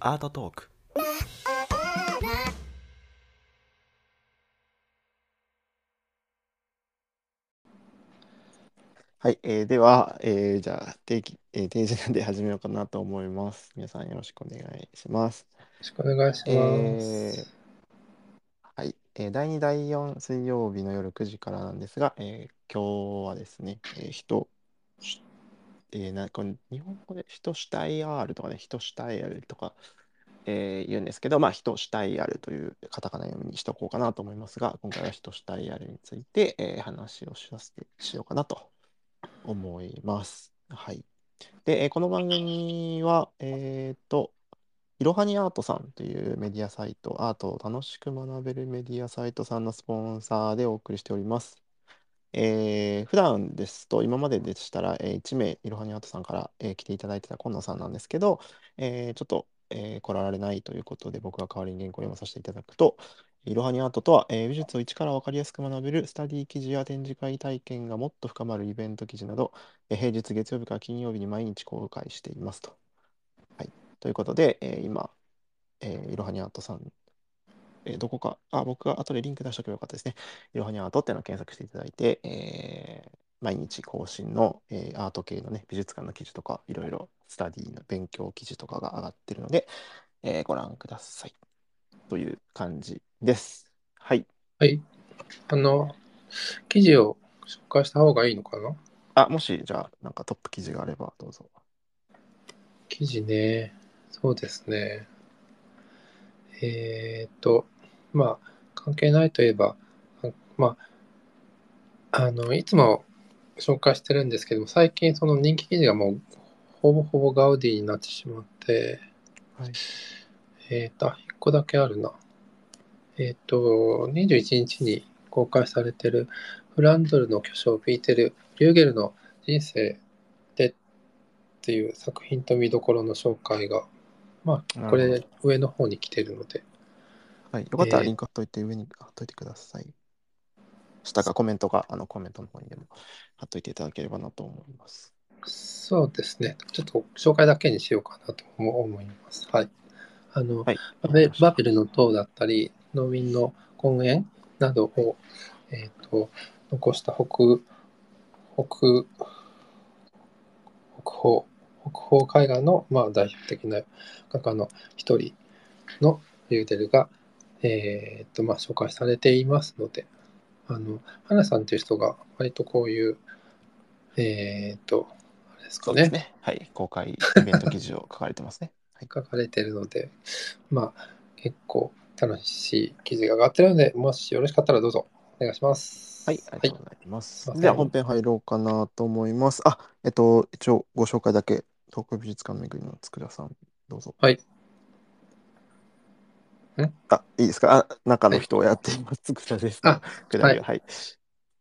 アートトークはい、えーでは、えーじゃあ定期、えー定時なんで始めようかなと思います。皆さんよろしくお願いします。よろしくお願いします。えーはい、えー第2、第4水曜日の夜9時からなんですが、えー今日はですね、えー人、しえーなこれ日本語で人主体 R とかね、人主体 R とか、えー言うんですけど、まあ、人主体 R というカタカナ読みにしとこうかなと思いますが、今回は人主体 R について、えー話をしさせてしようかなと思います。はい。で、えーこの番組は、えっと、いろはにアートさんというメディアサイト、アートを楽しく学べるメディアサイトさんのスポンサーでお送りしております。えー普段ですと、今まででしたら、え1名、いろはにアートさんから、えー来ていただいてた今野さんなんですけど、えーちょっと、えー来られないということで、僕が代わりに原稿を読まさせていただくと、いろはにアートとは、えー美術を一から分かりやすく学べるスタディ記事や展示会体験がもっと深まるイベント記事など、えー平日月曜日から金曜日に毎日公開していますと。はい、ということで、えー今、えーいろはにアートさん、えーどこか、あ、僕が後でリンク出しておけばよかったですね。いろはにアートっていうのを検索していただいて、えー毎日更新の、えーアート系のね、美術館の記事とか、いろいろスタディの勉強記事とかが上がってるので、えーご覧ください。という感じです。はい。はい。あの、記事を紹介した方がいいのかな？あ、もし、じゃあ、なんかトップ記事があれば、どうぞ。記事ね。そうですね。えーっと、まあ、関係ないといえば、あまあ、あの、いつも紹介してるんですけども、最近その人気記事がもう、ほぼほぼガウディになってしまって、はい。えーっと、あ1個だけあるな。えーっと、21日に公開されてるフランドルの巨匠ピーテル・リューゲルの人生でっていう作品と見どころの紹介が、まあ、これ上の方に来てるので、はい。よかったらえーリンク貼っといて、上に貼っといてください。下かコメントが、あのコメントの方にでも貼っといていただければなと思います。そうですね、ちょっと紹介だけにしようかなと思思います。はい。あの、はい。バベバベルの塔だったり、農民の根源などを、えー、と残した北北北方北方海岸の、まあ、代表的な画家の一人のリューデルが、えーとまあ、紹介されていますので、あの花さんという人が割とこういう、えっ、と、あれですかねね。はい。公開イベント記事を書かれてますね。はい。書かれているので、まあ、結構楽しい記事が上がってるので、もしよろしかったらどうぞお願いします。はい、ありがとうございます。はいでは本編入ろうかなと思います。あ、えっと、一応ご紹介だけ、東京美術館巡りの佃さん、どうぞ。はい。んあ、いいですか？あ、中の人をやっています。佃です。あ、佃がはい。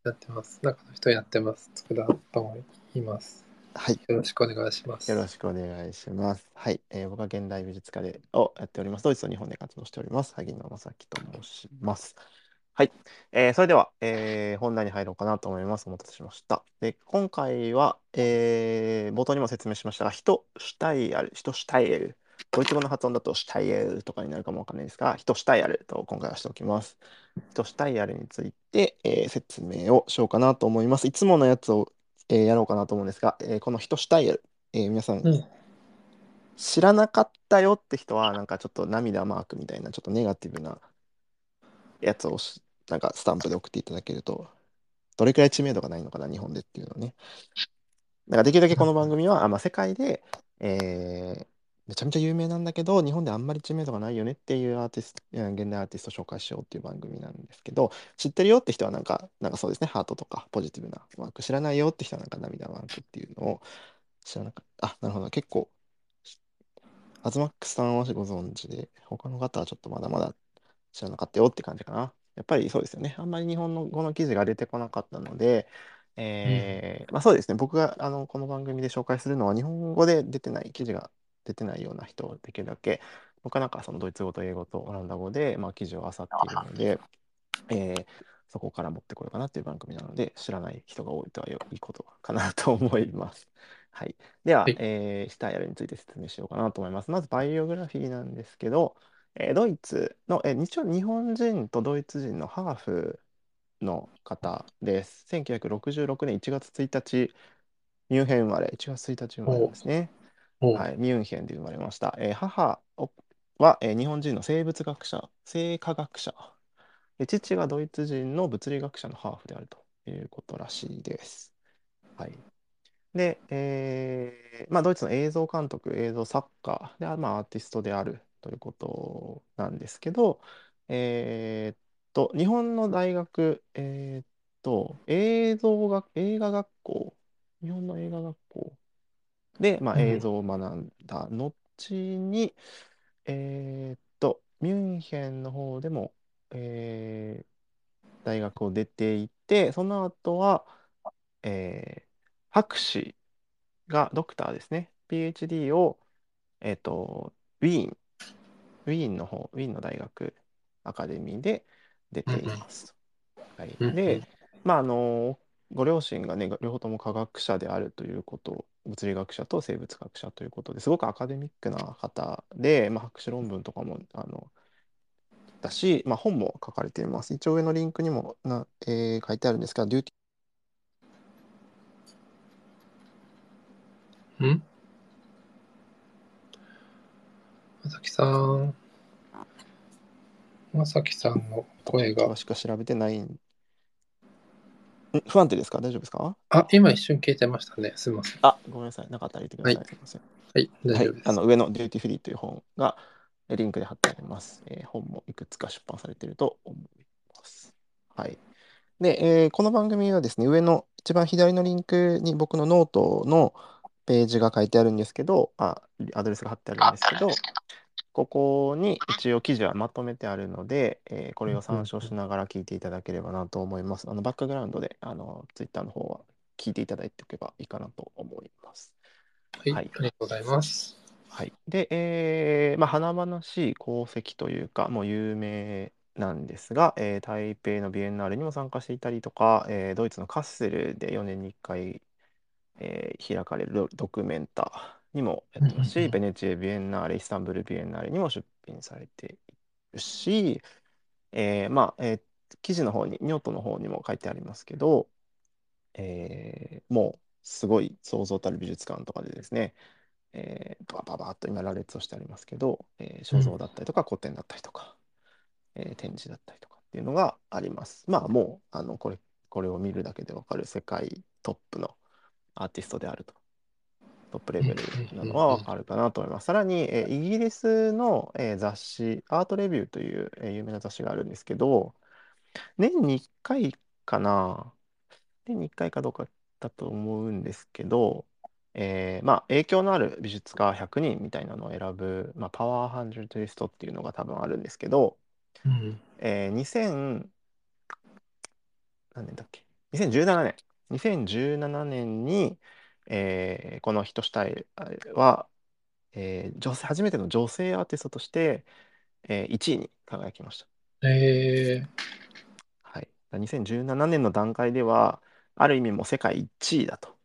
やってます。中の人やってます。佃と言います。はい。よろしくお願いします。よろしくお願いします。はい。えー僕は現代美術家でをやっております。ドイツと日本で活動しております。萩野正樹と申します。はい。えーそれでは、えー本題に入ろうかなと思います。お待たせしました。で、今回は、えー冒頭にも説明しましたが、人主体ある、人主体ある。ドイツ語の発音だとシュタイエルとかになるかもわかんないですが、人主体あると今回はしておきます。人主体あるについて、えー説明をしようかなと思います。いつものやつを、えーやろうかなと思うんですが、えーこの人主体ある、えー皆さんうん。知らなかったよって人はなんかちょっと涙マークみたいなちょっとネガティブなやつをしなんかスタンプで送っていただけるとどれくらい知名度がないのかな日本でっていうのをねだからできるだけこの番組はあ、まあ、世界で、えーめちゃめちゃ有名なんだけど日本であんまり知名度がないよねっていうアーティスト現代アーティストを紹介しようっていう番組なんですけど知ってるよって人はなんかなんかそうですねハートとかポジティブなマーク知らないよって人はなんか涙マークっていうのを知らなかったあなるほど結構アズマックスさんはご存知で、他の方はちょっとまだまだ知らなかったよって感じかな。やっぱりそうですよね。あんまり日本の語の記事が出てこなかったので、えーまあそうですね。僕があのこの番組で紹介するのは日本語で出てない記事が出てないような人をできるだけ、僕はなんかそのドイツ語と英語とオランダ語で、まあ、記事を漁っているので、えーそこから持ってこようかなっていう番組なので、知らない人が多いとはいいことかなと思います。はい。では、はい。えー、シュタイヤルについて説明しようかなと思います。まず、バイオグラフィーなんですけど、えードイツの、えー一応日本人とドイツ人のハーフの方です。1966年1月1日、ミュンヘン生まれ、1月1日生まれですね。はい、ミュンヘンで生まれました。えー母は、えー日本人の生物学者、生化学者。で父がドイツ人の物理学者のハーフであるということらしいです。はい。で、えーまあ、ドイツの映像監督、映像作家で、まあ、アーティストであるということなんですけど、えーっと、日本の大学、えーっと、映像学、映画学校、日本の映画学校で、まあ、うん映像を学んだ後に、えーっと、ミュンヘンの方でも、えー大学を出ていて、その後は、えー博士がドクターですね。PhD を、えっと、ウィーン、ウィーンの方、ウィーンの大学アカデミーで出ています。はい、うんうんで、まあ、あの、ご両親がね、両方とも科学者であるということ、物理学者と生物学者ということですごくアカデミックな方で、まあ、博士論文とかも、あの、だし、まあ、本も書かれています。一応上のリンクにもな、えー書いてあるんですが、デューテん？まさきさん。まさきさんの声がィ詳。しくは調べてないん。ん不安定ですか？大丈夫ですか？あ、今一瞬消えてましたね。すみません。あ、ごめんなさい。なかったら言ってください。はいすいません。はい、大はい丈夫で、す。あの上のデューティフリーという本がえリンクで貼ってあります。えー本もいくつか出版されていると思います。はい。で、えーこの番組はですね、上の一番左のリンクに僕のノートのページが書いてあるんですけど、あ、アドレスが貼ってあるんですけど、ここに一応記事はまとめてあるので、えーこれを参照しながら聞いていただければなと思います。あのバックグラウンドであのツイッターの方は聞いていただいておけばいいかなと思います。はい、はいありがとうございます。はい。で、えーまあ、華々しい功績というか、もう有名なんですが、えー台北のビエンナーレにも参加していたりとか、えードイツのカッセルで4年に1回、えー開かれるドドキュメンタにもやってますし、ベネチエ・ビエンナーレ、イスタンブール・ビエンナーレにも出品されているし、えーまあ、えー記事の方に、ニョートの方にも書いてありますけど、えーもうすごいそうそうたる美術館とかでですね、えー、バババッと今羅列をしてありますけど、えー肖像だったりとか古典だったりとか、えー展示だったりとかっていうのがあります。まあもうあのこれこれを見るだけでわかる世界トップのアーティストであると。トップレベルなのはわかるかなと思います。さらに、えーイギリスの、えー雑誌、アートレビューという、えー有名な雑誌があるんですけど、年に1回かな、年に1回かどうかだと思うんですけど、えーまあ、影響のある美術家100人みたいなのを選ぶ、まあ、パワー100リストっていうのが多分あるんですけど、うん。えー2000何年だっけ？2017年2017年に、えーこのヒトシュタイルは、えー女性初めての女性アーティストとして、えー1位に輝きました。えはい、2017年の段階ではある意味もう世界1位だと。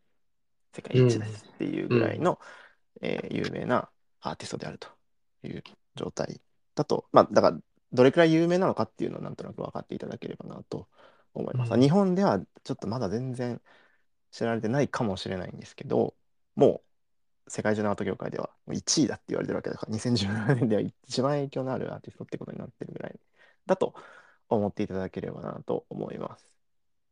世界一ですっていうぐらいの、えー有名なアーティストであるという状態だと。まあだからどれくらい有名なのかっていうのをなんとなく分かっていただければなと思います。うん。日本ではちょっとまだ全然知られてないかもしれないんですけどもう世界中のアート業界ではもう1位だって言われてるわけだから2017年では一番影響のあるアーティストってことになってるぐらいだと思っていただければなと思います。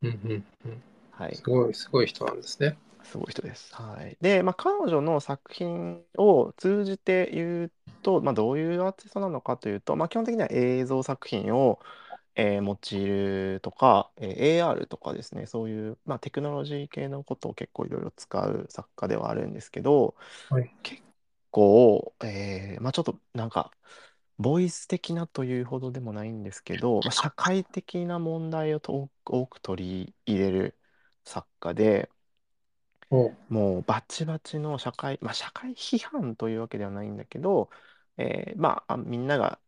ー、うんうんうん。はいす。ごい、すごい人なんですね。すごい人です。はい。で、まあ、彼女の作品を通じて言うと、まあ、どういうアーティストなのかというと、まあ、基本的には映像作品を、えー用いるとか、えー AR とかですね、そういう、まあ、テクノロジー系のことを結構いろいろ使う作家ではあるんですけど、はい。結構、えーまあ、ちょっとなんか、ボイス的なというほどでもないんですけど、まあ、社会的な問題をと多く取り入れる作家で、お。もうバチバチの社会、まあ、社会批判というわけではないんだけど、えーまああみんなが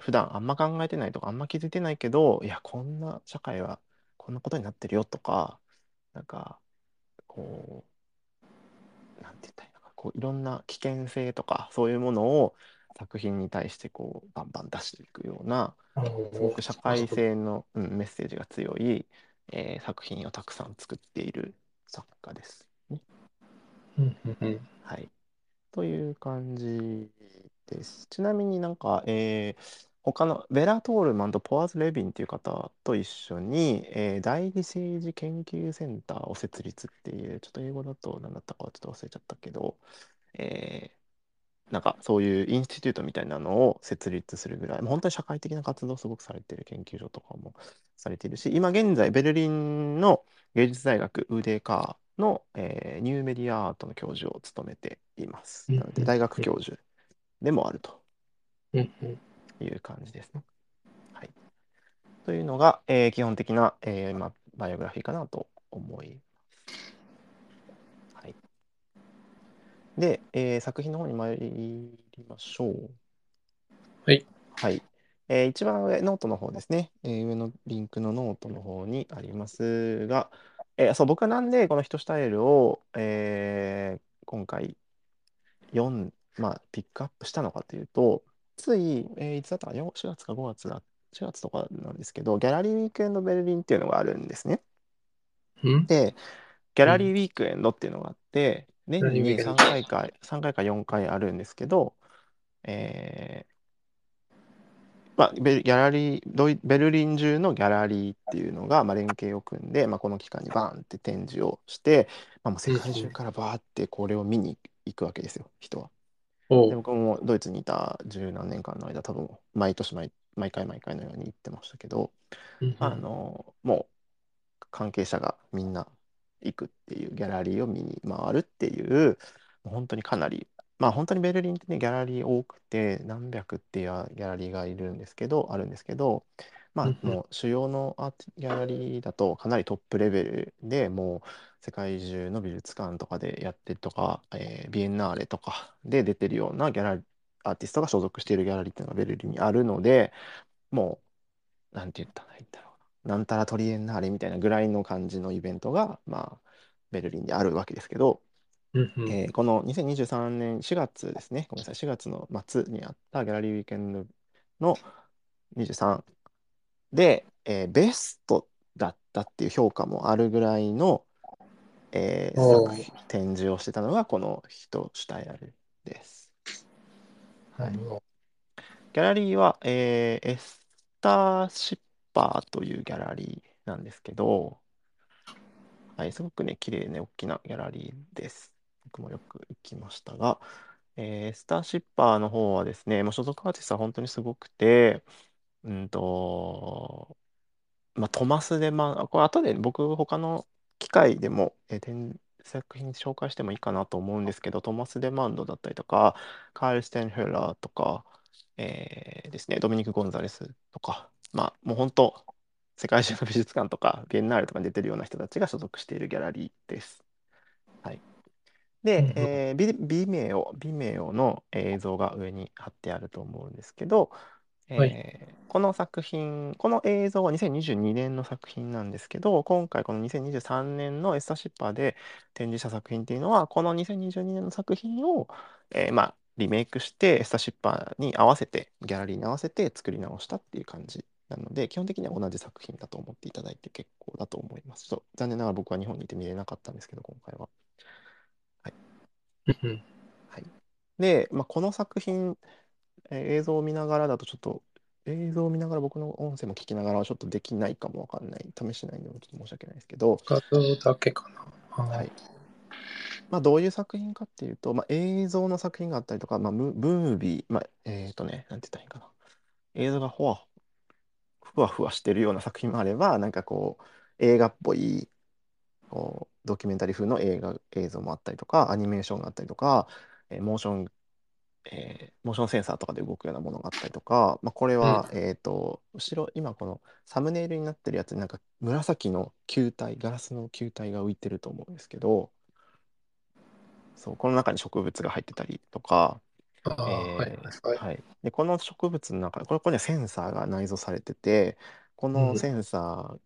普段あんま考えてないとかあんま気づいてないけどいやこんな社会はこんなことになってるよとかなんかこうなんて言ったらいいのか、こういろんな危険性とか、そういうものを作品に対してこうバンバン出していくような、すごく社会性の、うん、メッセージが強い、えー作品をたくさん作っている作家ですね。うんうんうんはい。という感じです。ちなみになんか、えー他のベラ・トールマンとポアーズ・レビンっていう方と一緒に、えー代理政治研究センターを設立っていう、ちょっと英語だと何だったかはちょっと忘れちゃったけど、えーなんかそういうインスティテュートみたいなのを設立するぐらい、もう本当に社会的な活動をすごくされている研究所とかもされているし、今現在ベルリンの芸術大学ウーデーカーの、えーニューメディアアートの教授を務めています。うん。なので大学教授でもあると。うん。うんいう感じですね。はい。というのが、えー基本的な、えーまあ、バイオグラフィーかなと思います。はい。で、えー作品の方に参りましょう。はい。はい。えー一番上、ノートの方ですね。えー上のリンクのノートの方にありますが、えーそう、僕はなんでこの Hito Steyerl を、えー今回読ん、まあ、ピックアップしたのかというと、つい、えーいつだったかな、4 4月か5月だ、4月とかなんですけど、 Gallery Weekend Berlin っていうのがあるんですね。うん？で、ギャラリーウィークエンドっていうのがあって、年にギャラリーウィークエン3ド回か、3回か4回あるんですけど、えーまあ、ベルギャラリードイベルリン中のギャラリーっていうのが、まあ、連携を組んで、まあ、この期間にバーンって展示をして、まあ、もう世界中からバーってこれを見に行くわけですよ、人は。で僕もドイツにいた十何年間の間、多分毎年毎毎回毎回のように行ってましたけど、あのもう関係者がみんな行くっていうギャラリーを見に回るっていう本当にかなりまあ本当にベルリンってねギャラリー多くて何百っていうギャラリーがいるんですけどあるんですけどまあもう主要のアーティギャラリーだとかなりトップレベルでもう世界中の美術館とかでやってるとか、えービエンナーレとかで出てるようなギャラリーアーティストが所属しているギャラリーっていうのがベルリンにあるのでもうなんて言ったらいいんだろう。な。なんたらトリエンナーレみたいなぐらいの感じのイベントが、まあ、ベルリンであるわけですけど、えーこの2023年4月ですね、ごめんなさい、4月の末にあったギャラリーウィークエンドの23で、えーベストだったっていう評価もあるぐらいの、えーおー作品展示をしてたのがこの人シュタイアルです。はいギャラリーは、えーエスターシッパーというギャラリーなんですけど、はい、すごくね、綺麗ね、大きなギャラリーです。僕もよく行きましたが、えーエスターシッパーの方はですね、もう所属アーティストは本当にすごくて、うんと、まあ、トマス・デ・マン、これ後で僕、他の機会でも、えー展作品紹介してもいいかなと思うんですけど、トマス・デ・マンドだったりとか、カール・ステンヘラーとか、えーですね、ドミニク・ゴンザレスとか、まあ、もう本当、世界中の美術館とか、ビエンナーレとかに出てるような人たちが所属しているギャラリーです。はい。で、うんうんえービ、ビメオ、ビメオの映像が上に貼ってあると思うんですけど、えーはいこの作品、この映像は2022年の作品なんですけど、今回この2023年のエスターシッパーで展示した作品っていうのは、この2022年の作品を、えーまあ、リメイクして、エスターシッパーに合わせて、ギャラリーに合わせて作り直したっていう感じなので、基本的には同じ作品だと思っていただいて結構だと思います。ちょっと残念ながら僕は日本にいて見れなかったんですけど、今回は。うんうんはい。で、まあ、この作品、えー映像を見ながらだとちょっと、映像を見ながら僕の音声も聞きながらはちょっとできないかもわかんない、試してないのでちょっと申し訳ないですけど、画像だけかな。はい。まあ、どういう作品かっていうと、まあ、映像の作品があったりとか、まあ、ムムービー、まあ、えっとね、なんて言ったらいいかな。映像がほわ、ふわふわしてるような作品もあれば、なんかこう、映画っぽい、こう、ドキュメンタリー風の映画、映像もあったりとか、アニメーションがあったりとか、えーモーション、えーモーションセンサーとかで動くようなものがあったりとか、まあ、これは、えっと、後ろ、今このサムネイルになってるやつになんか紫の球体、ガラスの球体が浮いてると思うんですけど、そう、この中に植物が入ってたりとか、えはいはいーはい。はい。で、この植物の中、これ、ここにはセンサーが内蔵されてて、こうんのセンサ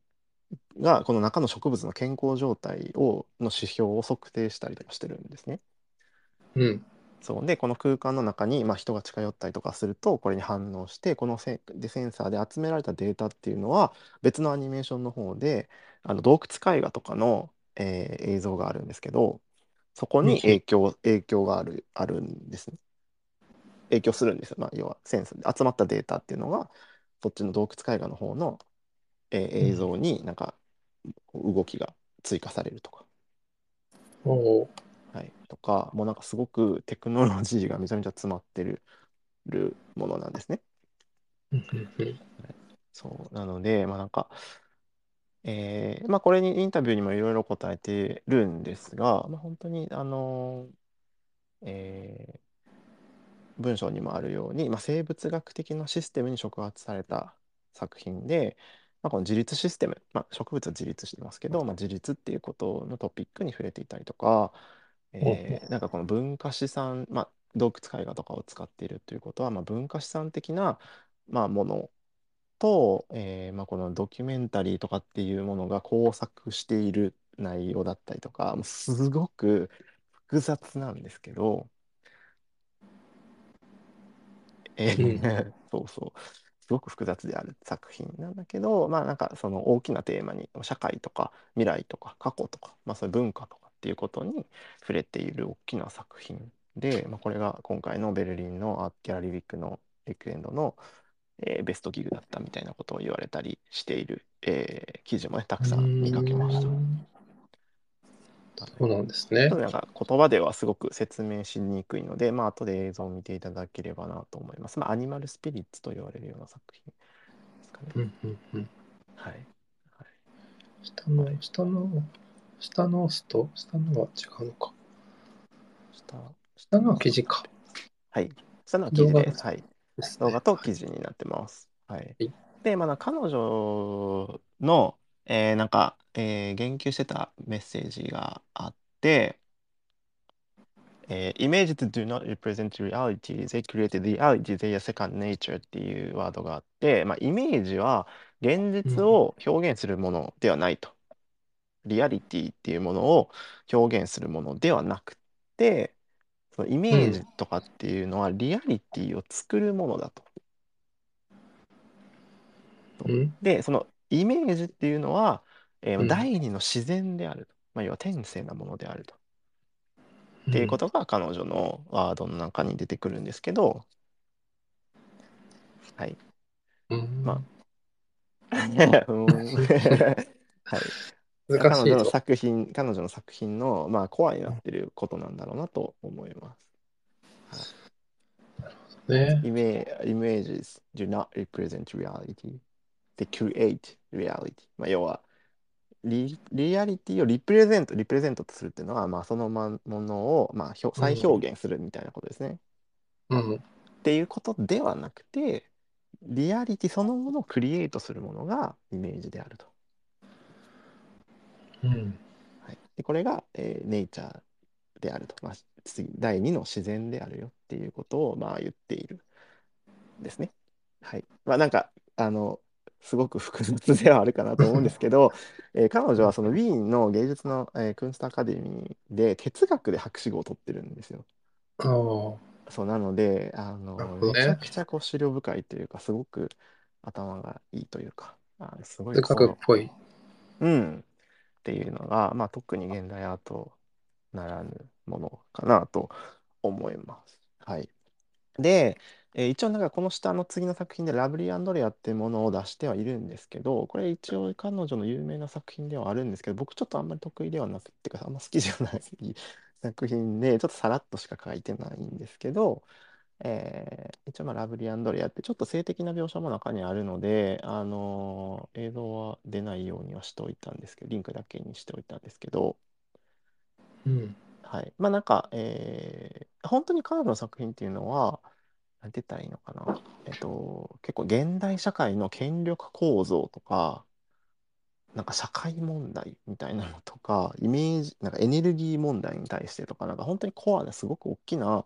ーが、この中の植物の健康状態を、の指標を測定したりとかしてるんですね。うん。そう。でこの空間の中に、まあ、人が近寄ったりとかするとこれに反応してこのセンでセンサーで集められたデータっていうのは別のアニメーションの方であの洞窟絵画とかの、えー映像があるんですけどそこに影響影響があるあるんですね。影響するんですよ、まあ、要はセンサーで集まったデータっていうのがそっちの洞窟絵画の方の、えー映像になんか動きが追加されるとか。おー。はい、とか、もうなんかすごくテクノロジーがめちゃめちゃ詰まってるるものなんですね。そう。なので、まあなんか、えーまあこれにインタビューにもいろいろ答えてるんですが、まあ本当に、あのえー文章にもあるように、まあ、生物学的なシステムに触発された作品で、まあ、この自立システム、まあ、植物は自立してますけど、まあ、自立っていうことのトピックに触れていたりとか、えーなんかこの文化資産、まあ、洞窟絵画とかを使っているということは、まあ、文化資産的な、まあ、ものと、えーまあ、このドキュメンタリーとかっていうものが交錯している内容だったりとか、もうすごく複雑なんですけど、えー そうそう、すごく複雑である作品なんだけど、まあなんかその大きなテーマに社会とか未来とか過去とか、まあそういう文化とかっていうことに触れている大きな作品で、まあ、これが今回のベルリンのアートギャラリーウィークのウィークエンドの、えーベストギグだったみたいなことを言われたりしている、えー記事もねたくさん見かけました。うんそうなんですね。なんか言葉ではすごく説明しにくいので、まあ後で映像を見ていただければなと思います。まあアニマルスピリッツと言われるような作品ですかね。うんうんうんはい。はい下の、下の、下の押すと、下のは違うのか。下下のは記事か。はい。下のは記事です。はい。動画と記事になってます。はいはい。で、まだ彼女の、えーなんか、えー言及してたメッセージがあって、えー Images do not represent reality. They create reality. They are second nature っていうワードがあって、まあ、イメージは現実を表現するものではないと。リアリティっていうものを表現するものではなくて、そのイメージとかっていうのはリアリティを作るものだと。うんで、そのイメージっていうのは、えーうん第二の自然であると。まあ、要は天性なものであると。うんっていうことが彼女のワードの中に出てくるんですけど、はい。うんま うーんはい。彼難しい女のと。作品、彼女の作品の、まあ、コアになってることなんだろうなと思います。ね。イメ images do not represent reality. They create reality. まあ、要はリ、リアリティをリプレゼント、リプレゼントとするっていうのは、まあ、そのまものを、まあ、表再表現するみたいなことですね。うん。っていうことではなくて、リアリティそのものをクリエイトするものがイメージであると。うん。はい、でこれが、えーネイチャーであると、まあ、次第二の自然であるよっていうことを、まあ、言っているんですね。はい。まあなんかあのすごく複雑ではあるかなと思うんですけど、えー彼女はそのウィーンの芸術の、えークンストアカデミーで哲学で博士号を取ってるんですよ。ああ。そうなのであの、ねめちゃくちゃこう資料深いというかすごく頭がいいというかあすごい哲学っぽい。うん。っていうのが、まあ、特に現代アートならぬものかなと思います。はい。で、えー一応なんかこの下の次の作品でラブリー・アンドレアっていうものを出してはいるんですけど、これ一応彼女の有名な作品ではあるんですけど、僕ちょっとあんまり得意ではなくてか、あんま好きじゃない作品で、ちょっとさらっとしか書いてないんですけど、えー一応まあラブリー・アンドレアってちょっと性的な描写も中にあるので、あのー映像は出ないようにはしておいたんですけど、リンクだけにしておいたんですけど、うん。はい。まあなんか、えー本当に彼女の作品っていうのは、なんて言ったらいいのかな。えっと、結構現代社会の権力構造とか、なんか社会問題みたいなのとか、イメージ、なんかエネルギー問題に対してとか、なんか本当にコアですごく大きな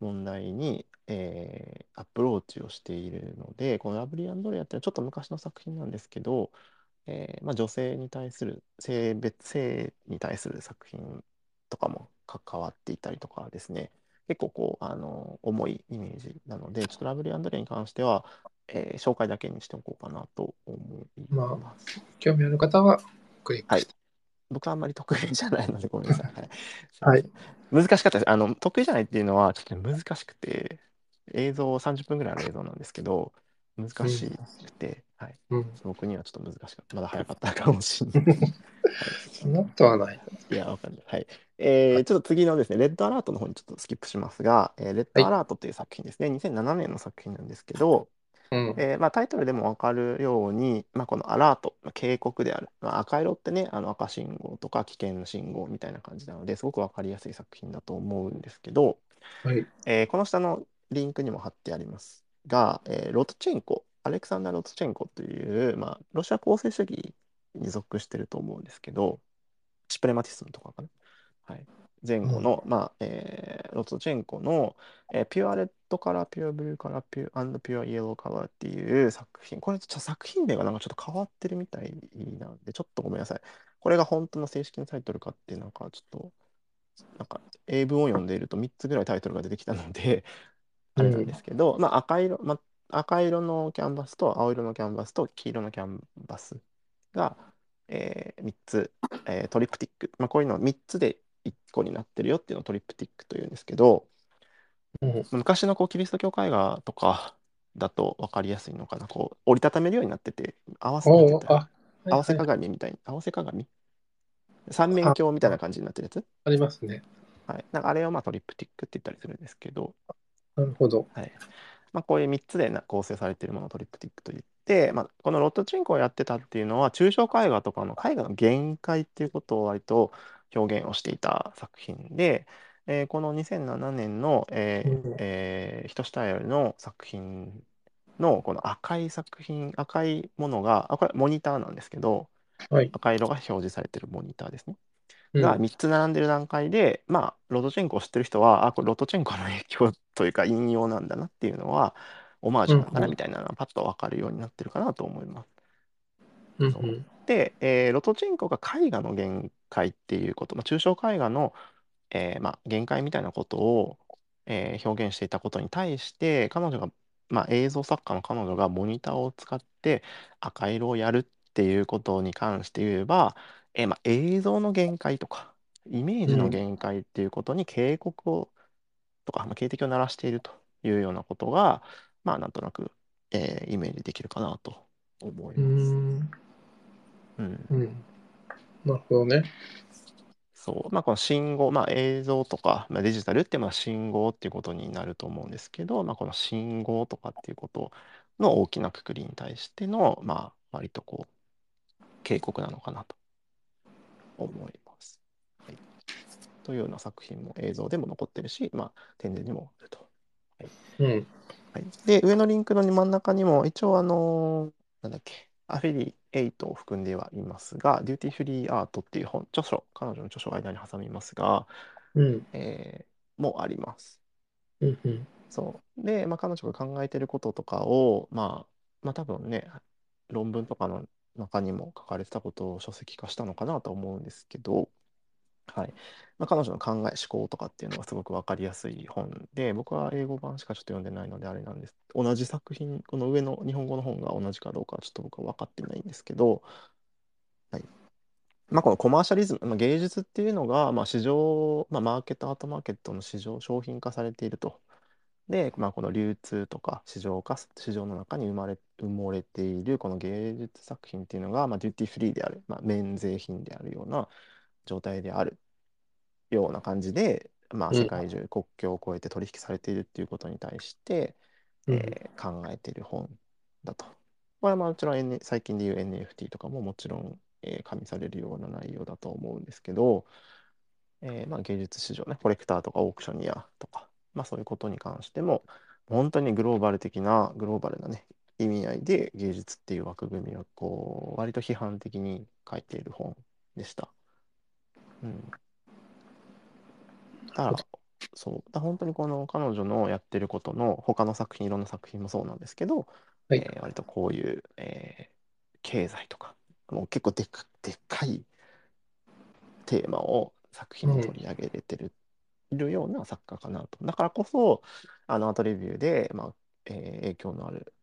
問題に、えーアプローチをしているので、このラブリー・アンドレアっていうのはちょっと昔の作品なんですけど、えーまあ、女性に対する性別性に対する作品とかも関わっていたりとかですね結構こう、あの、重いイメージなので、ちょっとラブリーアンドレイに関しては、えー紹介だけにしておこうかなと思いまます。興味ある方はクリックして。僕はあんまり得意じゃないので、ごめんなさい。はい、はい。難しかったです。あの、得意じゃないっていうのは、ちょっとね難しくて、映像、30分ぐらいの映像なんですけど、難しくて、はい。うん。僕にはちょっと難しかった。まだ早かったかもしれない。そんなことはない。いや、わかんない。はい。えーちょっと次のですね、レッドアラートの方にちょっとスキップしますが、えーレッドアラートという作品ですね、2007年の作品なんですけど、うん。えーまあ、タイトルでも分かるように、まあ、このアラート、まあ警告である、まあ、赤色ってね、あの赤信号とか危険信号みたいな感じなので、すごく分かりやすい作品だと思うんですけど、はい。えーこの下のリンクにも貼ってありますが、えーロトチェンコ、アレクサンダー・ロトチェンコという、まあ、ロシア公正主義に属してると思うんですけど、シュプレマティスムとかかな。はい、前後の、まあえーロトチェンコの、えー Pure Red Color、Pure Blue Color、Pure Pure Yellow Color っていう作品、これちょっと作品名がなんかちょっと変わってるみたいなんで、ちょっとごめんなさい。これが本当の正式なタイトルかって、なんかちょっと、なんか英文を読んでいると3つぐらいタイトルが出てきたので、あれなんですけど、まあ赤色、まあ、赤色のキャンバスと青色のキャンバスと黄色のキャンバスが、え3つ、えー triptych、まあ、こういうの3つで1個になってるよっていうのをトリプティックというんですけど、うん。昔のこうキリスト教絵画とかだと分かりやすいのかな、こう折りたためるようになってて、合わせた鏡みたいに、合わせ鏡？三面鏡みたいな感じになってるやつ？ありますね。はい。なんかあれをまあトリプティックって言ったりするんですけど、なるほど。はいまあ、こういう3つでな構成されているものをトリプティックといって、まあ、このロットチンコをやってたっていうのは抽象絵画とかの絵画の限界っていうことを割と表現をしていた作品で、えーこの2007年の、えーうんえー、ヒトシュタイヤルの作品のこの赤い作品赤いものがあこれモニターなんですけどはい。赤色が表示されてるモニターですね。うんが3つ並んでる段階で、まあ、ロトチェンコを知ってる人は、あ、これロトチェンコの影響というか引用なんだなっていうのは、オマージュなんだなうんうんみたいなのはパッと分かるようになってるかなと思います。うんそうで、えーロトチェンコが絵画の限界っていうこと、まあ、抽象絵画の、えーまあ、限界みたいなことを、えー表現していたことに対して、彼女が、まあ、映像作家の彼女がモニターを使って赤色をやるっていうことに関して言えば、えーまあ、映像の限界とか、イメージの限界っていうことに警告を、とか、まあ、警笛を鳴らしているというようなことが、まあ、なんとなく、えーイメージできるかなと思いうます。ん。うんうん。なるほどね。そう、まあ、この信号、まあ、映像とか、まあ、デジタルってまあ信号っていうことになると思うんですけど、まあ、この信号とかっていうことの大きなくくりに対しての、まあ、割とこう、警告なのかなと思います。はい、というような作品も映像でも残ってるし、まあ、展示にもあると。うん。はい、で、上のリンクの真ん中にも、一応、あのーなんだっけ、アフィリエイトを含んではいますが、 Duty Free Art っていう本、著書、彼女の著書を間に挟みますが、うん。えーもあります。うん。うん。そう。で、まあ、彼女が考えてることとかを、まあ、まあ、多分ね、論文とかの中にも書かれてたことを書籍化したのかなと思うんですけど、はい。まあ、彼女の考え、思考とかっていうのがすごく分かりやすい本で、僕は英語版しかちょっと読んでないのであれなんです。同じ作品、この上の日本語の本が同じかどうかはちょっと僕は分かってないんですけど、はい。まあ、このコマーシャリズム、まあ、芸術っていうのが、まあ、市場、まあ、マーケット、アートマーケットの市場、商品化されていると。で、まあ、この流通とか市場化、市場の中に生まれ、埋もれているこの芸術作品っていうのが、まあ、デューティーフリーである、まあ、免税品であるような状態であるような感じで、まあ、うん世界中国境を越えて取引されているっていうことに対して、うんえー考えている本だと。これはまあもちろん、N、最近でいう NFT とかももちろん、えー加味されるような内容だと思うんですけど、えーまあ、芸術市場ね、コレクターとかオークショニアとか、まあ、そういうことに関しても、本当にグローバル的な、グローバルなね、意味合いで芸術っていう枠組みをこう、割と批判的に書いている本でした。うん。だから、そう、だ本当にこの彼女のやってることの他の作品、いろんな作品もそうなんですけど、はいえー割とこういう、えー経済とか、もう結構でっかでっかいテーマを作品に取り上げれてるるような作家かなと。だからこそ、あのアートレビューで、まあえー影響のある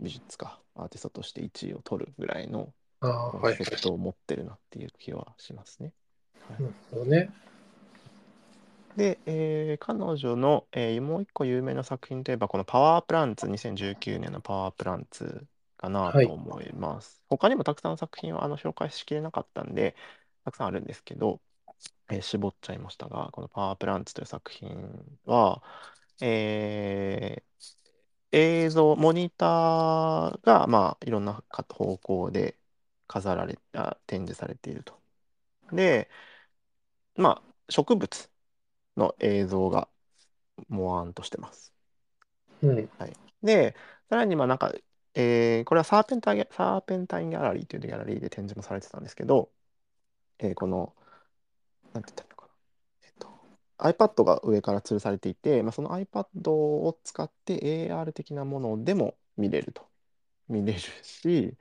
美術家、アーティストとして1位を取るぐらいのああ、コンはい。セプトを持ってるなっていう気はしますね。はいなるほどね。で、えー彼女の、えーもう一個有名な作品といえば、このパワープランツ、2019年のパワープランツかなはいと思います。他にもたくさん作品をあの紹介しきれなかったんで、たくさんあるんですけど、えー絞っちゃいましたが、このパワープランツという作品は、えー映像、モニターが、まあ、いろんなか方向で飾られ、あ、展示されていると。で、まあ、植物の映像がモワンとしてます。うん。はい。で、さらに、まあ、なんか、えーこれはサーペンタイン、サーペンタインギャラリーというギャラリーで展示もされてたんですけど、えーこの、なんて言ったらいいのかな。えっと、iPad が上から吊るされていて、まあ、その iPad を使って AR 的なものでも見れると。見れるし、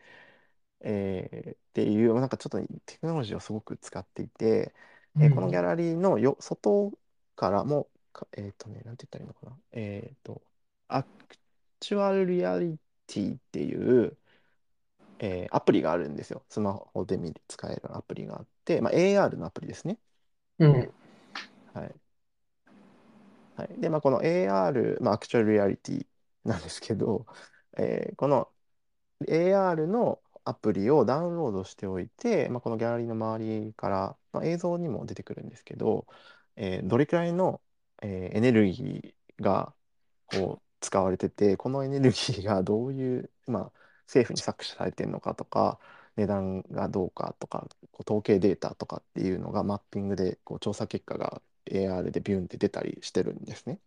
えーっていう、なんかちょっとテクノロジーをすごく使っていて、えーこのギャラリーのよ外からも、かえっとね、なんて言ったらいいのかな。えっと、アクチュアルリアリティっていう、えーアプリがあるんですよ。スマホで見る使えるアプリがあって、まあ、AR のアプリですね。うん。はい。はい、で、まあ、この AR、まあ、アクチュアルリアリティなんですけど、えーこの AR のアプリをダウンロードしておいて、まあ、このギャラリーの周りから、まあ、映像にも出てくるんですけど、えーどれくらいの、えーエネルギーがこう使われてて、このエネルギーがどういう、まあ、政府に搾取されてるのかとか、値段がどうかとか、こう統計データとかっていうのがマッピングでこう調査結果が AR でビュンって出たりしてるんですね。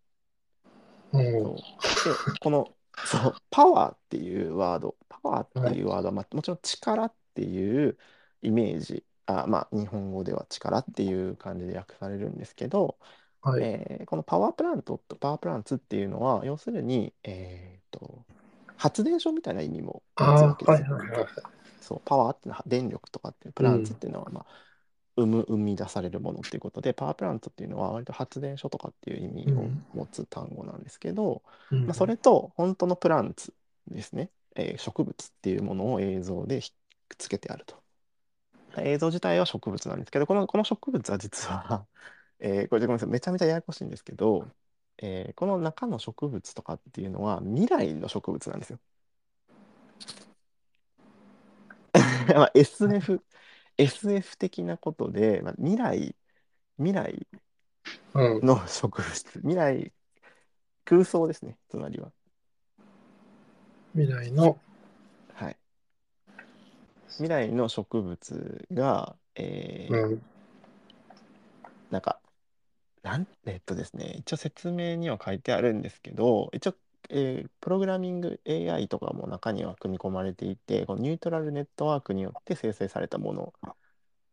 うん。で、この、そう、パワーっていうワード、パワーっていうワードは、まあ、もちろん力っていうイメージ、あ、まあ、日本語では力っていう感じで訳されるんですけど、はい。えーこのパワープラントとパワープランツっていうのは、要するに、えーと、発電所みたいな意味も持つあけですよ。はいはいはい。そう、パワーっていうのは電力とかっていう、プランツっていうのは、まあ、生む、生み出されるものっていうことで、パワープラントっていうのは割と発電所とかっていう意味をうん持つ単語なんですけど、うんまあ、それと本当のプランツですね、えー植物っていうものを映像でひっつけてあると。映像自体は植物なんですけど、この、この植物は実は、えーこれごめんなさい、めちゃめちゃややこしいんですけど、えーこの中の植物とかっていうのは未来の植物なんですよ。まあ SF、SF 的なことで、まあ、未来、未来うん。の植物、未来、空想ですね、つまりは。未来の、はい。未来の植物が、えーうん。なんか、なん、えっとですね、一応説明には書いてあるんですけど、一応、えープログラミング AI とかも中には組み込まれていて、このニュートラルネットワークによって生成されたもの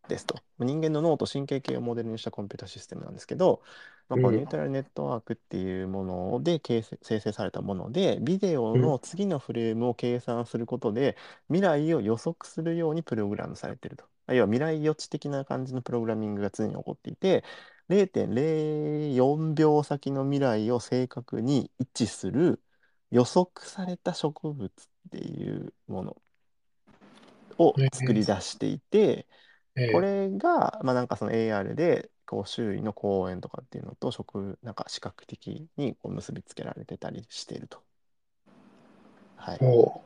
ですと。人間の脳と神経系をモデルにしたコンピュータシステムなんですけど、まあ、このうんニュートラルネットワークっていうもので形成生成されたもので、ビデオの次のフレームを計算することで、未来を予測するようにプログラムされていると。要は未来予知的な感じのプログラミングが常に起こっていて、0.04秒先の未来を正確に位置する予測された植物っていうものを作り出していて、えこれが、まあ、なんかその AR でこう周囲の公園とかっていうのと植なんか視覚的にこう結びつけられてたりしていると。はい。ちょ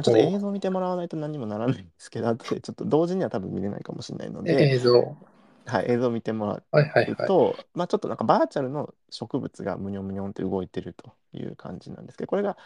っと映像見てもらわないと何もならないんですけど、後でちょっと同時には多分見れないかもしれないのうで、映像。はい、映像を見てもらうはいはいはい。と、まあ、ちょっとなんかバーチャルの植物がむにょむにょんって動いてるという感じなんですけど、これが、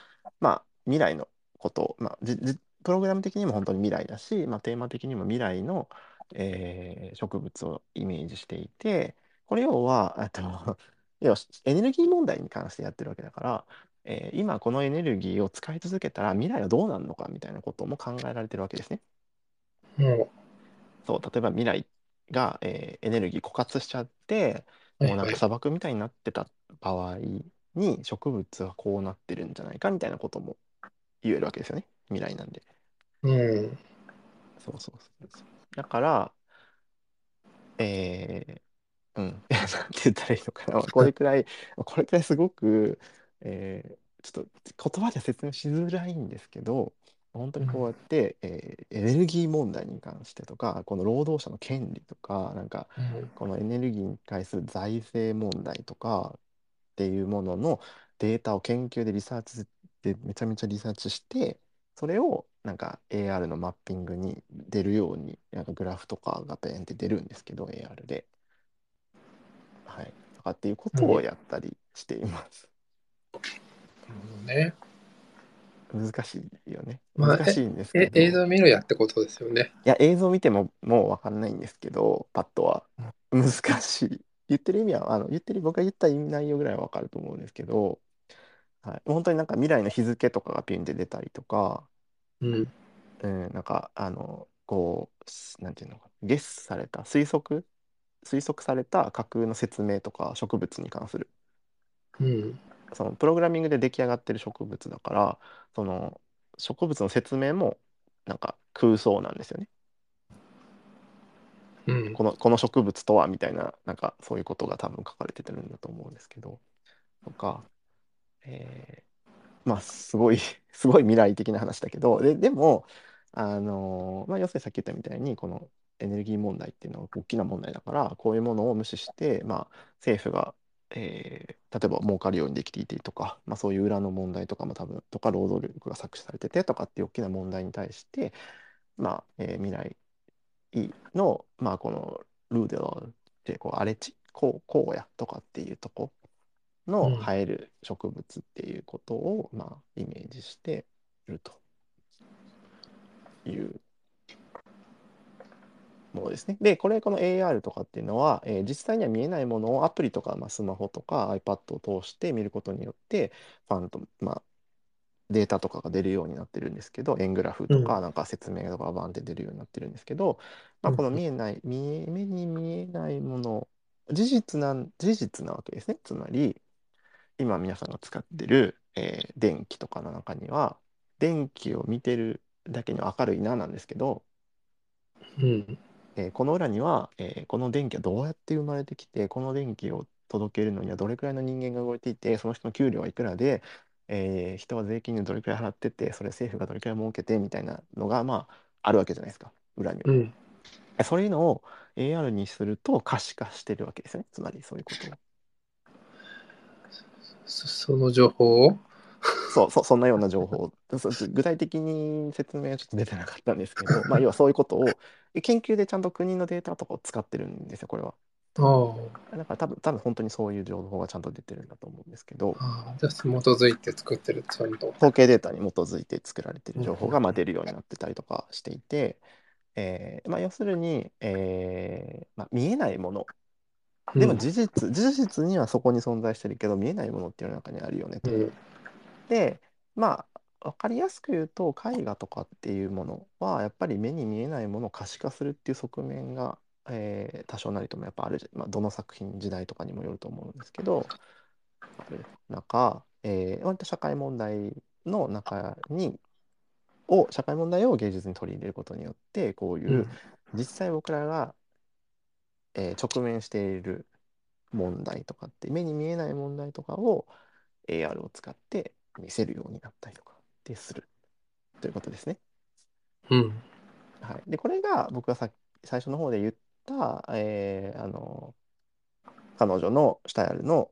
まあ、未来のこと、まあ、じじプログラム的にも本当に未来だし、まあ、テーマ的にも未来の、えー植物をイメージしていて、これ要は、えっと、要はエネルギー問題に関してやってるわけだから、えー今このエネルギーを使い続けたら未来はどうなるのかみたいなことも考えられてるわけですね。もそう、例えば未来が、えーエネルギー枯渇しちゃって、う、もうなんか。砂漠みたいになってた場合に植物はこうなってるんじゃないかみたいなことも言えるわけですよね。未来なんで。うん。そうそうそうそう。だから、えーうん、なんて言ったらいいのかな、これくらい、これくらいすごく、えーちょっと言葉では説明しづらいんですけど、本当にこうやって、えーエネルギー問題に関してとか、この労働者の権利とか、なんか、うんこのエネルギーに対する財政問題とかっていうもののデータを研究でリサーチでめちゃめちゃリサーチしてそれをなんか AR のマッピングに出るようになんかグラフとかがペンって出るんですけど AR で。はい。とかっていうことをやったりしています。なるほどね。難しいよね。まあ難しいんですけえ、ど。映像見ろやってことですよね。いや、映像見てももう分かんないんですけど、パッとは。難しい。言ってる意味は、あの言ってる、僕が言った意味内容ぐらいは分かると思うんですけど、はい、本当になんか未来の日付とかがピンで出たりとか、うん。うん、なんか、あの、こう、すなんていうのかな、ゲスされた、推測、推測された架空の説明とか植物に関する、うん。そのプログラミングで出来上がってる植物だから、その植物の説明もなんか空想なんですよね。うん。このこの植物とはみたいななんかそういうことが多分書かれてるんだと思うんですけどとか、えーまあすごい すごい未来的な話だけどででもあのーまあ要するにさっき言ったみたいにこのエネルギー問題っていうのは大きな問題だからこういうものを無視して、まあ、政府が、えー例えば儲かるようにできていてとか、まあ、そういう裏の問題とかも多分とか労働力が搾取されててとかっていう大きな問題に対して、まあえー未来の、まあ、このルーデローってこう荒れ地こう荒野とかっていうとこのうん。生える植物っていうことを、まあ、イメージしているというものですね。で、これ、この AR とかっていうのは、えー実際には見えないものをアプリとか、まあ、スマホとか iPad を通して見ることによって、ファンと、まあ、データとかが出るようになってるんですけど、円グラフとか、うんなんか説明とかがバンって出るようになってるんですけど、まあ、この見えない、見え目に見えないもの、事実なん、事実なわけですね。つまり、今皆さんが使ってる、えー電気とかの中には、電気を見てるだけの明るいななんですけど、うん。えーこの裏には、えーこの電気はどうやって生まれてきてこの電気を届けるのにはどれくらいの人間が動いていてその人の給料はいくらで、えー人は税金にどれくらい払っててそれ政府がどれくらい儲けてみたいなのがまああるわけじゃないですか裏には。うん。そういうのを AR にすると可視化してるわけですよねつまりそういうことその情報を？そうそそんなような情報 そ具体的に説明はちょっと出てなかったんですけど、まあ、要はそういうことを研究でちゃんと国のデータとかを使ってるんですよこれは。だから多分多分本当にそういう情報がちゃんと出てるんだと思うんですけどああ、じゃあ基づいて作ってる、ちゃんと。統計データに基づいて作られている情報うんがまあ出るようになってたりとかしていて、えーまあ、要するに、えーまあ、見えないものでも事実、事実にはそこに存在してるけど見えないものっていうの中にあるよねと。うん。でまあ分かりやすく言うと絵画とかっていうものはやっぱり目に見えないものを可視化するっていう側面が、えー多少なりともやっぱあるじゃ、まあ、どの作品時代とかにもよると思うんですけどある中、えー割と社会問題の中にを社会問題を芸術に取り入れることによってこういううん。実際僕らが、えー直面している問題とかって目に見えない問題とかを AR を使って見せるようになったりとかってするということですね。うん。はい、でこれが僕がさ最初の方で言った、えーあの彼女のシュタイアルの、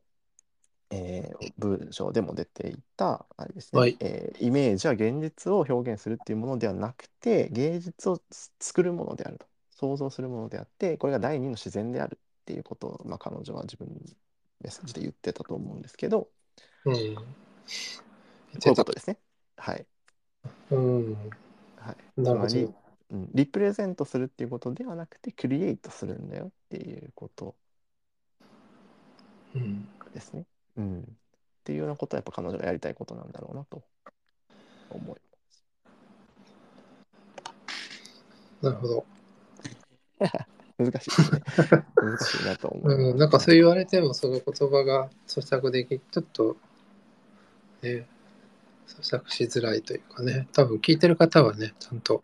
えー文章でも出ていたあれですね、はいえーイメージは現実を表現するっていうものではなくて芸術をつ作るものであると想像するものであってこれが第二の自然であるっていうことを、まあ、彼女は自分のメッセージで言ってたと思うんですけどうん。こういうことですね。はい、うん。はい、なるほつまりど。うん、リプレゼントするっていうことではなくてクリエイトするんだよっていうことうん。ですね。うん、っていうようなことはやっぱ彼女がやりたいことなんだろうなと思います。なるほど。難しいですね。難しいなと思います。うん。なんかそう言われても、その言葉が咀嚼でき、ちょっと、ね、咀嚼しづらいというかね、多分聞いてる方はね、ちゃんと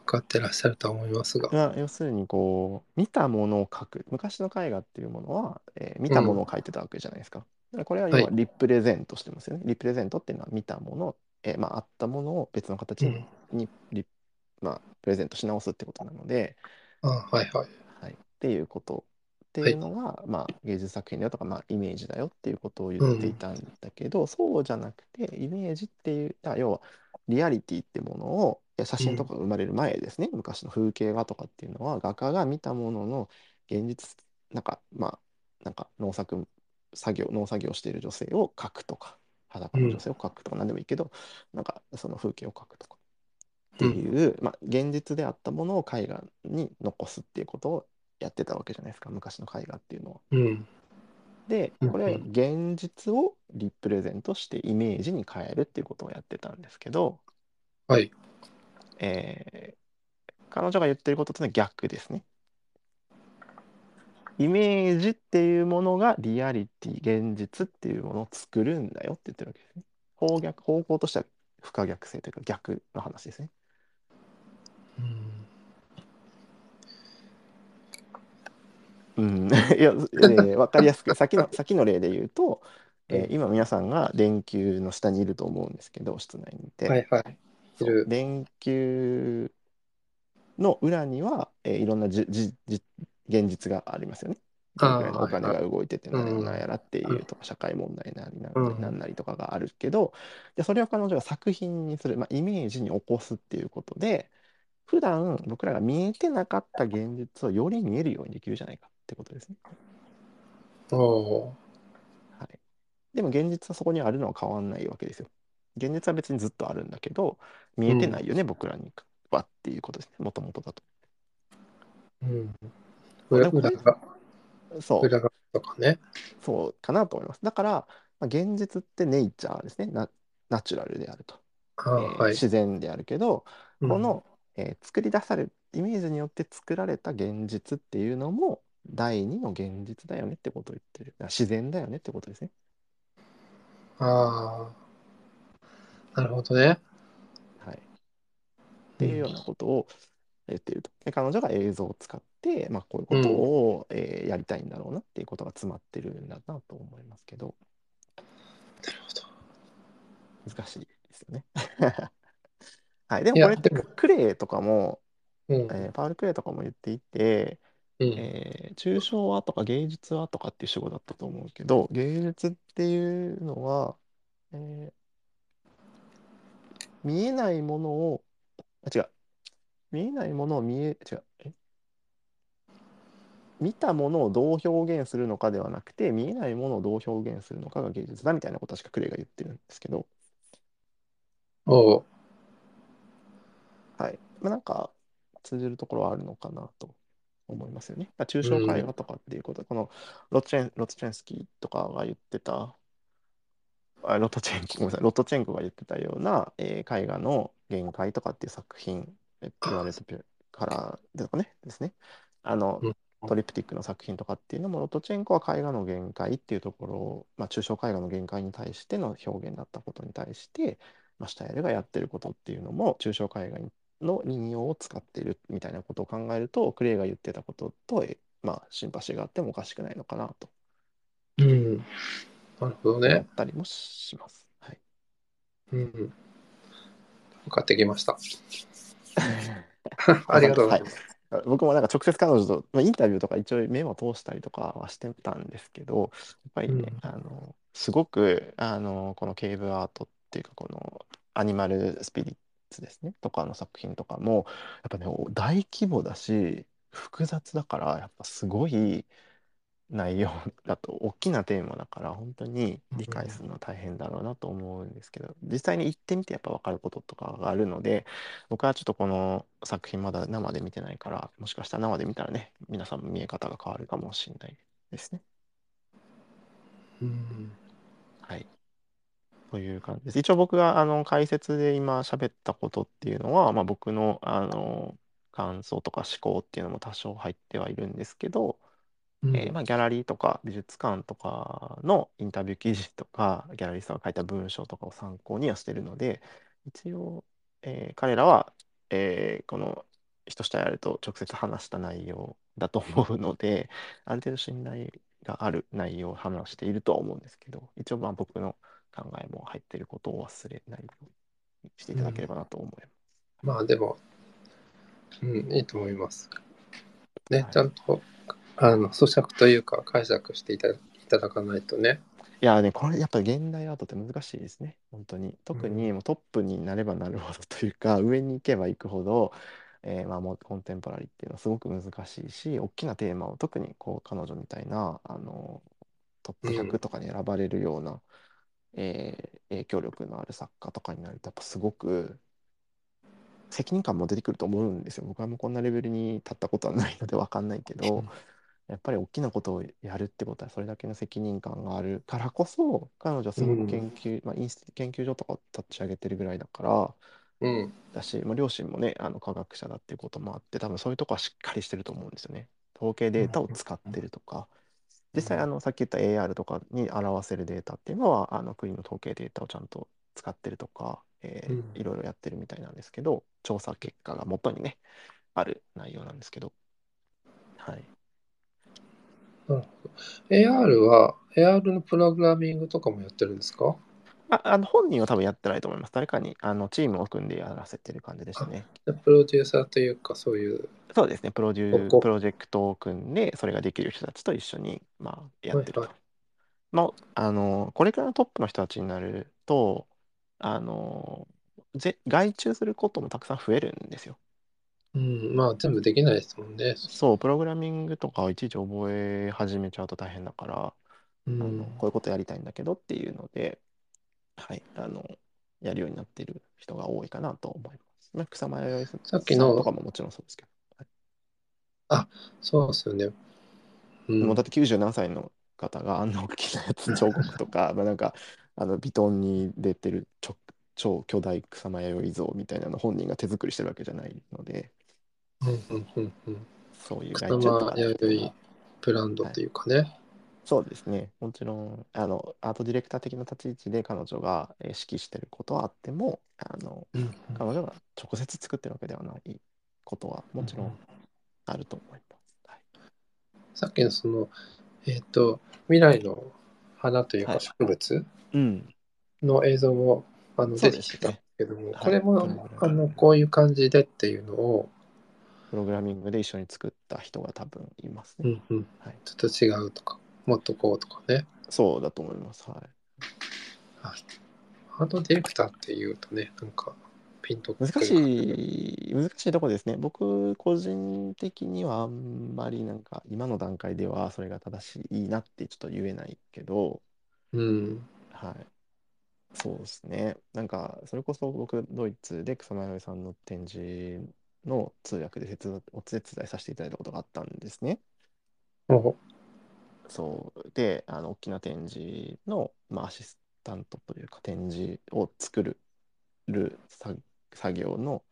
分かってらっしゃるとは思いますが。まあ、要するにこう見たものを描く昔の絵画っていうものは、えー見たものを描いてたわけじゃないですか。だからこれは要ははいリプレゼントしてますよね。リプレゼントっていうのは見たもの、えーまあ、あったものを別の形うん。にリ、まあ、プレゼントし直すってことなので、あはいはい。はい、っていうことってはいいうのが、まあ、芸術作品だよとか、まあ、イメージだよっていうことを言っていたんだけど、そうじゃなくてイメージっていうあ要はリアリティってものを写真とかが生まれる前ですね、昔の風景画とかっていうのは画家が見たものの現実なんかまあなんか農作作業農作業している女性を描くとか裸の女性を描くとか何でもいいけど、なんかその風景を描くとかっていう、まあ、現実であったものを絵画に残すっていうことをやってたわけじゃないですか昔の絵画っていうのは。うん。でうんこれは現実をリプレゼントしてイメージに変えるっていうことをやってたんですけど、はい。えー彼女が言ってることとのは逆ですね。イメージっていうものがリアリティ現実っていうものを作るんだよって言ってるわけですね。方逆方向としては不可逆性というか逆の話ですね。うん。うん、いや、えー、分かりやすく先の先の例で言うと、えー今皆さんが電球の下にいると思うんですけど室内にいて、はいはい。そう。いる電球の裏には、えーいろんなじじじ現実がありますよね。どれくらいのお金が動いててはいはい何なんやらっていうとか、社会問題なりなうん。なんなりとかがあるけど、でそれを彼女が作品にする、まあ、イメージに起こすっていうことで普段僕らが見えてなかった現実をより見えるようにできるじゃないかってことですね。はい、でも現実はそこにあるのは変わんないわけですよ。現実は別にずっとあるんだけど見えてないよね、僕らにはっていうことですねもともとだと。ー。うん。裏裏が、そう裏がとかね。そうかなと思います。だから、まあ、現実ってネイチャーですねナナチュラルであると、あえーはい。自然であるけど、うんこの、えー作り出されるイメージによって作られた現実っていうのも第二の現実だよねってことを言ってるあ自然だよねってことですね。ああ。なるほどね。はい、っていうようなことを言っていると。で彼女が映像を使って、まあ、こういうことを、えーやりたいんだろうなっていうことが詰まってるんだなと思いますけどなるほど。難しいですよね。はい、でもいやこれでもクレイとかも、うん。えーパウル・クレイとかも言っていて、うん。えー抽象画とか芸術画とかっていう主語だったと思うけど芸術っていうのは、えー見えないものをあ違う。見えないものを見え違う。え？見たものをどう表現するのかではなくて見えないものをどう表現するのかが芸術だみたいなことは確かクレイが言ってるんですけど、おう。はい。まあ、なんか通じるところはあるのかなと思いますよね。まあ抽象絵画とかっていうこと、このロツチェンロツチェンスキーとかが言ってたあロトチェンコごめんなさいロトチェンコが言ってたような、えー絵画の限界とかっていう作品え言われてるからですかねですね。あのうんトリプティックの作品とかっていうのもロトチェンコは絵画の限界っていうところを、まあ、抽象絵画の限界に対しての表現だったことに対して、まあ、シュタイルがやってることっていうのも抽象絵画の引用を使っているみたいなことを考えるとクレイが言ってたことと、えまあ、シンパシーがあってもおかしくないのかなとうん。なるほど思っね。たりもします。はいうん。分かってきました。ありがとうございます。はい僕もなんか直接彼女と、まあ、インタビューとか一応目を通したりとかはしてたんですけどやっぱりね、うんあのすごくあのこのケーブアートっていうかこのアニマルスピリッツですねとかの作品とかもやっぱね大規模だし複雑だからやっぱすごい内容だと大きなテーマだから本当に理解するのは大変だろうなと思うんですけど実際に行ってみてやっぱ分かることとかがあるので僕はちょっとこの作品まだ生で見てないからもしかしたら生で見たらね皆さんも見え方が変わるかもしれないですね。うん。はい。という感じです。一応僕があの解説で今喋ったことっていうのは、まあ、僕のあの感想とか思考っていうのも多少入ってはいるんですけど、うんえーまあ、ギャラリーとか美術館とかのインタビュー記事とかギャラリストが書いた文章とかを参考にはしてるので一応、えー彼らは、えーこの人下やると直接話した内容だと思うので、ある程度信頼がある内容を話しているとは思うんですけど、一応まあ僕の考えも入っていることを忘れないようにしていただければなと思います。まあでも、うん、いいと思います。ね、はいちゃんと、あの、咀嚼というか解釈していたいただかないとね。いやね、これやっぱり現代アートって難しいですね、本当に。特にもうトップになればなるほどというか、上に行けば行くほど、えーまあ、もうコンテンポラリーっていうのはすごく難しいし、大きなテーマを特にこう彼女みたいなあのトップうん100とかに選ばれるような、えー影響力のある作家とかになると、やっぱすごく責任感も出てくると思うんですよ。僕はもうこんなレベルに立ったことはないので分かんないけど、やっぱり大きなことをやるってことはそれだけの責任感があるからこそ彼女はすごく研究、まあ、インス研究所とかを立ち上げてるぐらいだからうん。だし、まあ、両親もねあの科学者だっていうこともあって多分そういうとこはしっかりしてると思うんですよね。統計データを使ってるとか実際あのさっき言った AR とかに表せるデータっていうのはあの国の統計データをちゃんと使ってるとか、えーうん。いろいろやってるみたいなんですけど調査結果が元にねある内容なんですけど。はい。AR は、AR のプログラミングとかもやってるんですか？ああの本人は多分やってないと思います。誰かにあのチームを組んでやらせてる感じでしたね。でプロデューサーというか、そういう。そうですね、プロデュープロジェクトを組んで、それができる人たちと一緒に、まあ、やってると。はいはまあ、あの、これくらいのトップの人たちになると、あの、ぜ外注することもたくさん増えるんですよ。うん、まあ全部できないですもんね。そう、プログラミングとかをいちいち覚え始めちゃうと大変だから、うんあのこういうことやりたいんだけどっていうので、はい、あの、やるようになっている人が多いかなと思います。まあ、草間彌生さっきのさんとかももちろんそうですけど。そうですよね。うんもうだって90何歳の方があんな大きなやつ彫刻とか、まあなんか、あの、ビトンに出てる超超巨大草間彌生像みたいなの本人が手作りしてるわけじゃないので、うんうんうんうん。そういう草間弥生ブランドというかね。そうですね。もちろん、あの、アートディレクター的な立ち位置で彼女がえー指揮してることはあっても、あの、うん彼女が直接作ってるわけではないことはもちろんあると思います。はい、さっきのその、えっ、と、未来の花というはい。か植物うん。の映像も、あのそう出てきたんですねけども、はい。これも、あのこういう感じでっていうのを、プログラミングで一緒に作った人が多分いますね。うんうん、はい、ちょっと違うとか、もっとこうとかね。そうだと思います。はい。アートディレクターっていうとね、なんかピンとくる難しい、難しいところですね。僕、個人的にはあんまりなんか、今の段階ではそれが正しいなってちょっと言えないけど、うん。はい。そうですね。なんか、それこそ僕、ドイツで草間彌生さんの展示の通訳で手伝お手伝いさせていただいたことがあったんですね。おそう。で、あの、大きな展示の、まあ、アシスタントというか、展示を作るる作作業の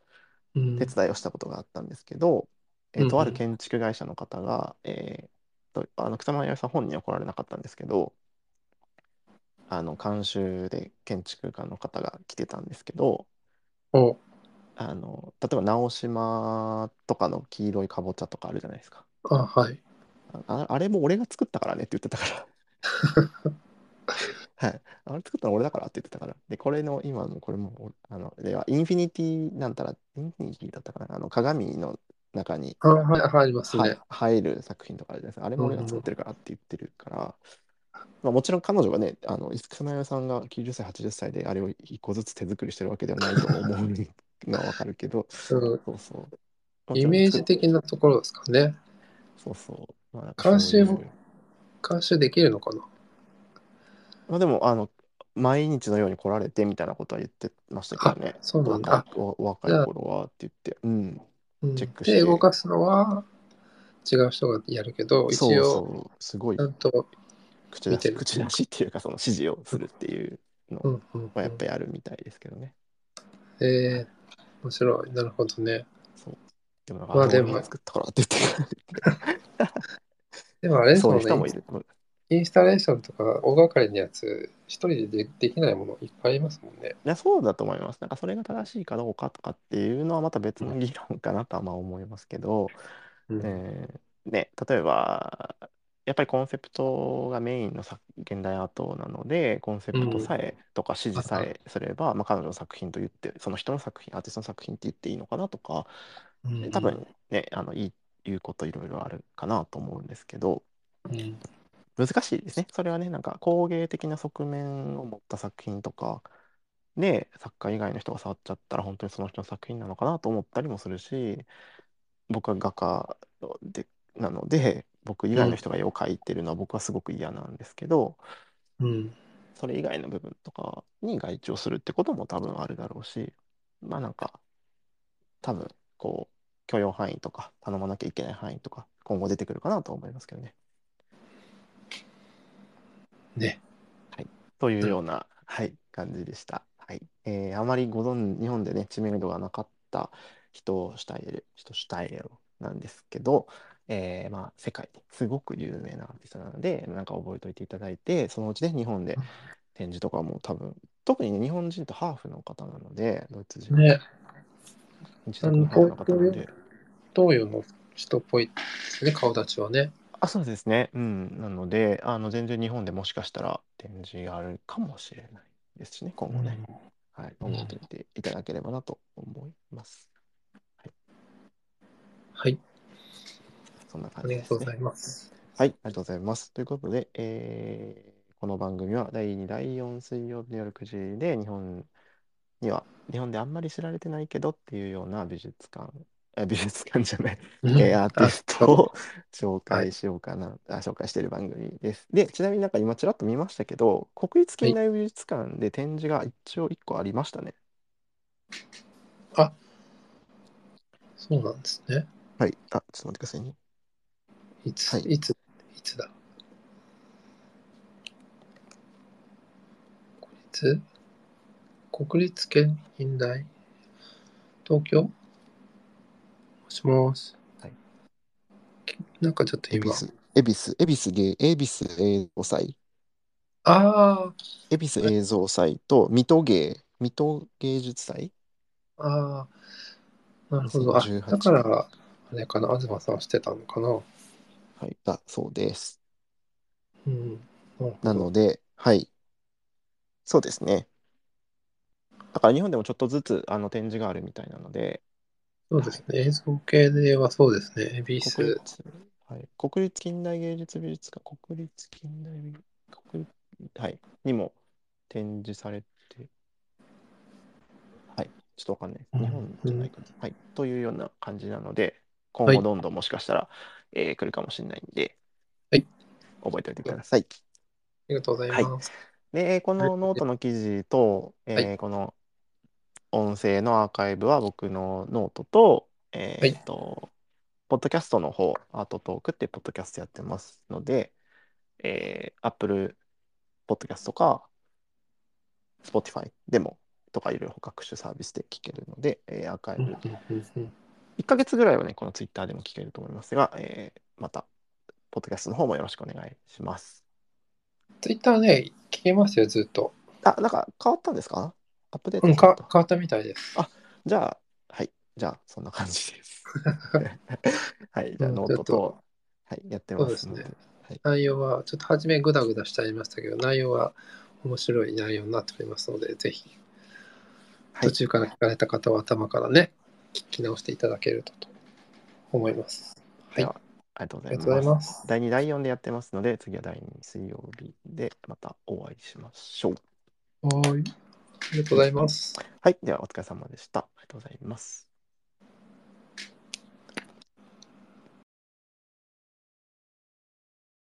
うん手伝いをしたことがあったんですけど、えうんうんーとある建築会社の方が、えーとあの草間彌生さん本人は来られなかったんですけどあの監修で建築家の方が来てたんですけどおあの例えば直島とかの黄色いかぼちゃとかあるじゃないですかあ、はい。ああれも俺が作ったからねって言ってたから はいあれ作ったの俺だからって言ってたからでこれの今もこれもあのではインフィニティなんたらインフィニティだったかな？あの鏡の中にあ、はい、入りますはね。入る作品とかあるじゃないですか。あれも俺が作ってるからって言ってるから、まあ、もちろん彼女がね、あの、草間彌生さんが90歳、80歳であれを一個ずつ手作りしてるわけではないと思うのはわかるけど、うんそうそう。イメージ的なところですかね。そうそう。まあ、監修も監修できるのかな？まあ、でも、あの、毎日のように来られてみたいなことは言ってましたけどね。そうなんだおお若い頃はって言って。うん。うんチェックしてで、動かすのは違う人がやるけど、一そう応、そう。すごいちゃんと、口出し、口出しっていうか、その指示をするっていうのうんうんはやっぱりあるみたいですけどね。えー、面白い。なるほどね。そう。でもなんか、まあでも作ったからって言ってでもあれそういう人もいる。インスタレーションとか大掛かりなやつ、一人ででできないものいっぱいありますもんね。いやそうだと思います。なんかそれが正しいかどうかとかっていうのはまた別の議論かなとはまあ思いますけど、うんえーね、例えば、やっぱりコンセプトがメインの作現代アートなので、コンセプトさえとか指示さえすれば、まあ、彼女の作品と言って、その人の作品、アーティストの作品って言っていいのかなとか、うん多分ね、あのいい言うこといろいろあるかなと思うんですけど、うん難しいですね。それはね、なんか工芸的な側面を持った作品とかで、作家以外の人が触っちゃったら本当にその人の作品なのかなと思ったりもするし、僕は画家でなので、僕以外の人が絵を描いてるのは僕はすごく嫌なんですけど、うんそれ以外の部分とかに外注をするってことも多分あるだろうし、まあなんか、多分こう、許容範囲とか頼まなきゃいけない範囲とか今後出てくるかなと思いますけどね。ね。というような、はい、感じでした。はい。えーあまりご存日本でね、知名度がなかった人シュタイエル、人シュタイエルなんですけど、えーまあ、世界ですごく有名なアーティストなので、なんか覚えておいていただいて、そのうちね、日本で展示とかも多分、特にね、日本人とハーフの方なので、ドイツ人、ね。日本人とハーフの方なので、東洋の人っぽいですね、顔立ちはね。あ、そうですね。うん。なので、あの、全然日本でもしかしたら展示があるかもしれないですしね、今後ね。はい。うん覚えておいていただければなと思います。はい、そんなあ感じですねりがとうござ。います。はい、ありがとうございます。ということで、えーこの番組は第2、第4水曜日の夜9時で日本には、日本であんまり知られてないけどっていうような美術館、あ 美術館じゃない、えーアーティストを紹介しようかな、あ紹介している番組です。で、ちなみになんか今ちらっと見ましたけど、国立近代美術館で展示が一応1個ありましたね。そうなんですね。はい。あ、ちょっと待ってくださいね。いつ、はいい、つ、いつだ？国立国立県近代東京？もしもし。はいきなんかちょっと今。恵比寿、恵比寿、恵比寿芸、恵比寿映像祭、あ恵比寿映像祭と水戸芸、水戸芸術祭あ、ああ、なるほど。あ、2018だから、あれかな、東さんしてたのかな。はい、だそうです。うん。なので、はい。そうですね。だから日本でもちょっとずつあの展示があるみたいなので、そうですね。映像系ではそうですね。恵比国寿。立、はい、国立近代芸術美術館、国立近代美国立、はい、にも展示されて、はい、ちょっとわかんない日本じゃないかな。はい、というような感じなので、今はい。後どんどんもしかしたら、えー来るかもしれないんで、はい、覚えておいてください。ありがとうございます。で、このノートの記事と、えーはいこの音声のアーカイブは僕のノートと、えーっと、ポッドキャストの方、アートトークってポッドキャストやってますので、えー、Apple Podcast とか、Spotify でも、とかいろいろ各種サービスで聞けるので、えーアーカイブ、うんうんうんうん1ヶ月ぐらいはね、この Twitter でも聞けると思いますが、えーまた、ポッドキャストの方もよろしくお願いします。ツイッターね、聞けますよ、ずっと。あ、なんか変わったんですか？アップデートうん、変わったみたいです。じゃあ、はい。じゃあ、そんな感じです。はい。じゃあ、うんノートとはい、やってますので。そうですはい。内容は、ちょっと初めグダグダしちゃいましたけど、内容は面白い内容になっておりますので、ぜひ、はい途中から聞かれた方は頭からね、聞き直していただけるとと思います。はい。あではありがとうございりがとうございます。ます。第2、第4でやってますので、次は第2水曜日でまたお会いしましょう。はい。ありがとうございます。はい。では、お疲れ様でした。ありがとうございます。